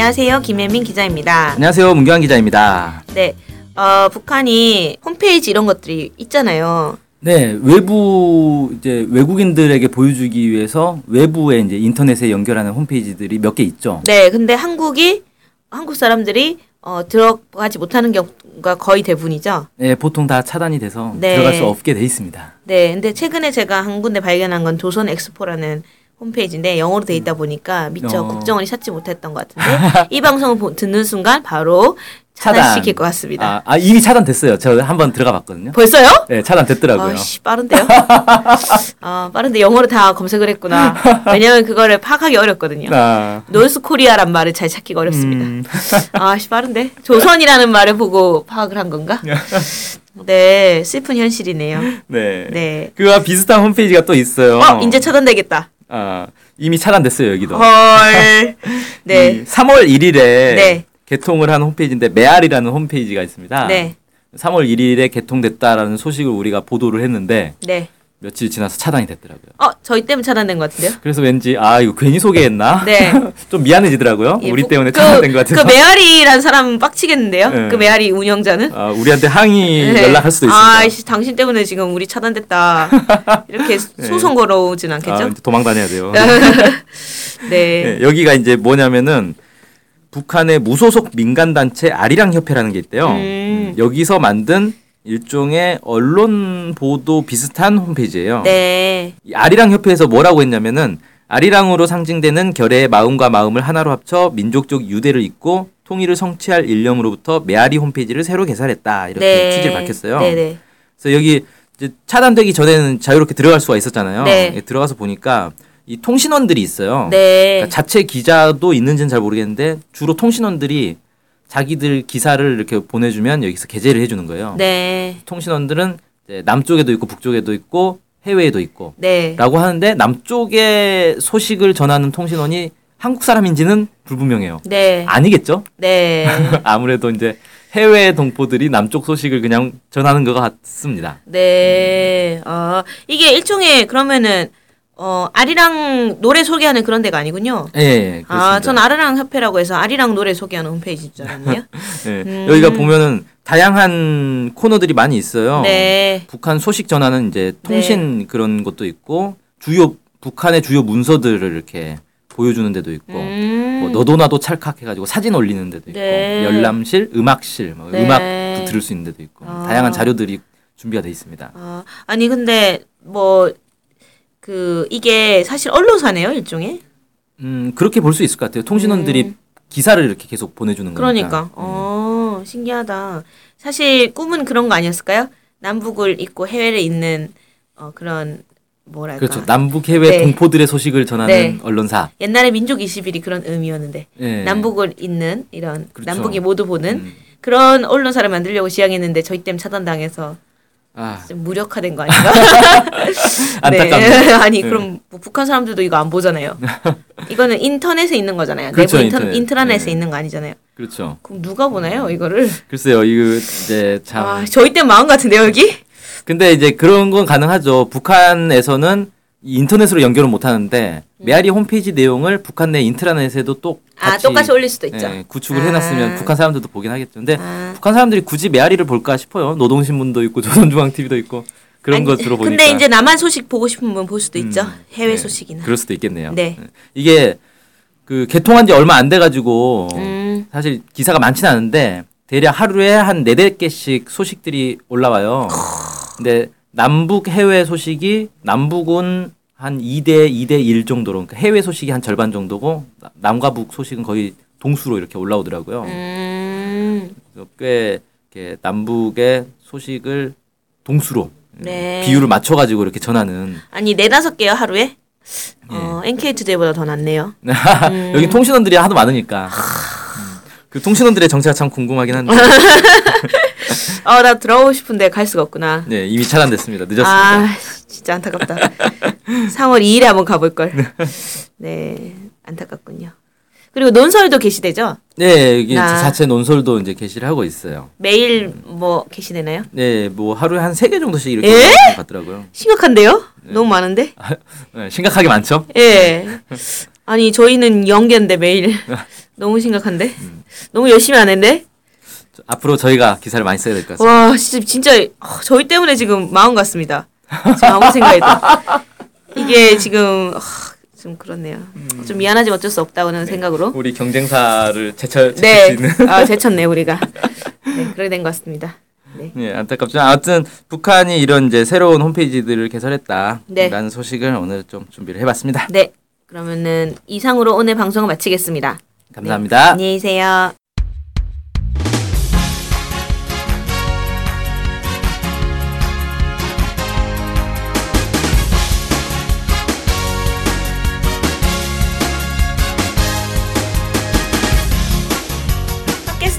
안녕하세요. 김혜민 기자입니다. 안녕하세요. 문경환 기자입니다. 네. 어, 북한이 홈페이지 이런 것들이 있잖아요. 네, 외부 이제 외국인들에게 보여주기 위해서 외부에 이제 인터넷에 연결하는 홈페이지들이 몇 개 있죠. 네. 근데 한국이 한국 사람들이 어, 들어가지 못하는 경우가 거의 대부분이죠. 네, 보통 다 차단이 돼서 네. 들어갈 수 없게 돼 있습니다. 네. 근데 최근에 제가 한 군데 발견한 건 조선 엑스포라는 홈페이지인데 영어로 돼 있다 보니까 미처 어. 국정원이 찾지 못했던 것 같은데 이 방송을 보- 듣는 순간 바로 차단시킬 것 같습니다. 아, 아, 이미 차단됐어요. 저 한번 들어가 봤거든요. 벌써요? 네, 차단됐더라고요. 아씨 빠른데요? 아 빠른데 영어로 다 검색을 했구나. 왜냐면 그거를 파악하기 어렵거든요. 아, North Korea란 말을 잘 찾기가 어렵습니다. 음, 아씨 빠른데 조선이라는 말을 보고 파악을 한 건가? 네 슬픈 현실이네요. 네. 네. 그와 비슷한 홈페이지가 또 있어요. 어 이제 차단되겠다. 아, 이미 차단됐어요, 여기도. 헐. 네. 이 3월 1일에 네. 개통을 한 홈페이지인데 메알이라는 홈페이지가 있습니다. 네. 3월 1일에 개통됐다라는 소식을 우리가 보도를 했는데 네. 며칠 지나서 차단이 됐더라고요. 어 저희 때문에 차단된 것 같은데요? 그래서 왠지 아 이거 괜히 소개했나? 네. 좀 미안해지더라고요. 예, 우리 부- 때문에 그- 차단된 것 같아서. 그 메아리란 사람 빡치겠는데요? 네. 그 메아리 운영자는? 아, 우리한테 항의 네. 연락할 수도 있습니다. 아, 씨, 당신 때문에 지금 우리 차단됐다. 이렇게 소송 걸어오진 않겠죠? 아, 도망 다녀야 돼요. 네. 네, 여기가 이제 뭐냐면은 북한의 무소속 민간 단체 아리랑 협회라는 게 있대요. 음. 음, 여기서 만든 일종의 언론 보도 비슷한 홈페이지예요. 네. 이 아리랑 협회에서 뭐라고 했냐면은 아리랑으로 상징되는 결의의 마음과 마음을 하나로 합쳐 민족적 유대를 잇고 통일을 성취할 일념으로부터 메아리 홈페이지를 새로 개설했다 이렇게 네. 취지를 밝혔어요. 네네. 그래서 여기 차단되기 전에는 자유롭게 들어갈 수가 있었잖아요. 네. 예, 들어가서 보니까 이 통신원들이 있어요. 네. 그러니까 자체 기자도 있는지는 잘 모르겠는데 주로 통신원들이 자기들 기사를 이렇게 보내주면 여기서 게재를 해주는 거예요. 네. 통신원들은 이제 남쪽에도 있고 북쪽에도 있고 해외에도 있고 네. 라고 하는데 남쪽의 소식을 전하는 통신원이 한국 사람인지는 불분명해요. 네. 아니겠죠? 네. 아무래도 이제 해외 동포들이 남쪽 소식을 그냥 전하는 것 같습니다. 네. 아, 이게 일종의 그러면은 어, 아리랑 노래 소개하는 그런 데가 아니군요. 예, 예, 그렇습니다. 아, 전 아리랑 협회라고 해서 아리랑 노래 소개하는 홈페이지인 줄 알았네요. 예, 음. 여기가 보면은 다양한 코너들이 많이 있어요. 네. 북한 소식 전하는 이제 통신 그런 것도 있고 주요 북한의 주요 문서들을 이렇게 보여주는 데도 있고 음. 뭐 너도 나도 찰칵 해가지고 사진 올리는 데도 있고 네. 열람실, 음악실, 뭐 네. 음악도 들을 수 있는 데도 있고 아. 다양한 자료들이 준비가 돼 있습니다. 아, 아니 근데 뭐 그 이게 사실 언론사네요, 일종의. 음 그렇게 볼 수 있을 것 같아요. 통신원들이 음. 기사를 이렇게 계속 보내주는 그러니까. 거니까. 음. 어, 신기하다. 사실 꿈은 그런 거 아니었을까요? 남북을 잇고 해외를 잇는 어 그런 뭐랄까. 그렇죠. 남북 해외 네. 동포들의 소식을 전하는 네. 언론사. 옛날에 민족 20일이 그런 의미였는데 예. 남북을 잇는 이런 그렇죠. 남북이 모두 보는 음. 그런 언론사를 만들려고 시작했는데 저희 때문에 차단당해서 아좀 무력화된 거 아닌가? 안타깝네요. 아니 네. 그럼 뭐 북한 사람들도 이거 안 보잖아요. 이거는 인터넷에 있는 거잖아요. 그렇죠, 내부 인터, 인터넷. 인트라넷에 네. 있는 거 아니잖아요. 그렇죠. 그럼 누가 보나요 이거를? 글쎄요, 이거 이제 참. 아 저희 땜에 망한 같은데요 여기? 근데 이제 그런 건 가능하죠. 북한에서는 이 인터넷으로 연결을 못 하는데 메아리 홈페이지 내용을 북한 내 인트라넷에도 또아 같이 똑같이 올릴 수도 있죠. 예, 구축을 아. 해놨으면 북한 사람들도 보긴 하겠죠. 근데 아. 북한 사람들이 굳이 메아리를 볼까 싶어요. 노동신문도 있고 조선중앙TV도 있고 그런 아니, 것으로 보니까. 근데 이제 남한 소식 보고 싶은 분 볼 수도 있죠. 음, 해외 네, 소식이나. 그럴 수도 있겠네요. 네. 예. 이게 그 개통한 지 얼마 안 돼가지고 음. 사실 기사가 많지는 않은데 대략 하루에 한 네댓 개씩 소식들이 올라와요. 근데 남북 해외 소식이 남북은 한 2대 2대 1 정도로 그러니까 해외 소식이 한 절반 정도고 나- 남과 북 소식은 거의 동수로 이렇게 올라오더라고요. 음. 꽤 이렇게 남북의 소식을 동수로 네. 비율을 맞춰가지고 이렇게 전하는 아니 네다섯 개요 하루에? 어 예. NK 투데이보다 더 낫네요. 여기 통신원들이 하도 많으니까 음. 그 통신원들의 정체가 참 궁금하긴 한데 어 나 들어오고 싶은데 갈 수가 없구나. 네 이미 차단됐습니다. 늦었습니다. 아 진짜 안타깝다. 3월 2일에 한번 가볼 걸. 네 안타깝군요. 그리고 논설도 게시되죠? 네 여기 나- 자체 논설도 이제 게시를 하고 있어요. 매일 뭐 게시되나요? 네, 뭐 하루에 한 세 개 정도씩 이렇게 것 같더라고요. 심각한데요? 너무 많은데? 네, 심각하게 많죠? 예. 아니 저희는 영계인데 매일 너무 심각한데? 너무 열심히 안 했네? 앞으로 저희가 기사를 많이 써야 될 것 같습니다. 와, 진짜, 진짜, 어, 저희 때문에 지금 마음 같습니다. 지금 아무 생각에도. 이게 지금, 어, 좀 그렇네요. 좀 미안하지만 어쩔 수 없다고는 생각으로. 우리 경쟁사를 제철 제칠 네. 수 있는. 아, 제쳤네, 우리가. 네, 그렇게 된 것 같습니다. 네. 예, 안타깝지만 아무튼 북한이 이런 이제 새로운 홈페이지들을 개설했다라는 네. 소식을 오늘 좀 준비를 해봤습니다. 네. 그러면은 이상으로 오늘 방송을 마치겠습니다. 감사합니다. 안녕히 계세요.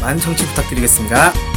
많은 청취 부탁드리겠습니다.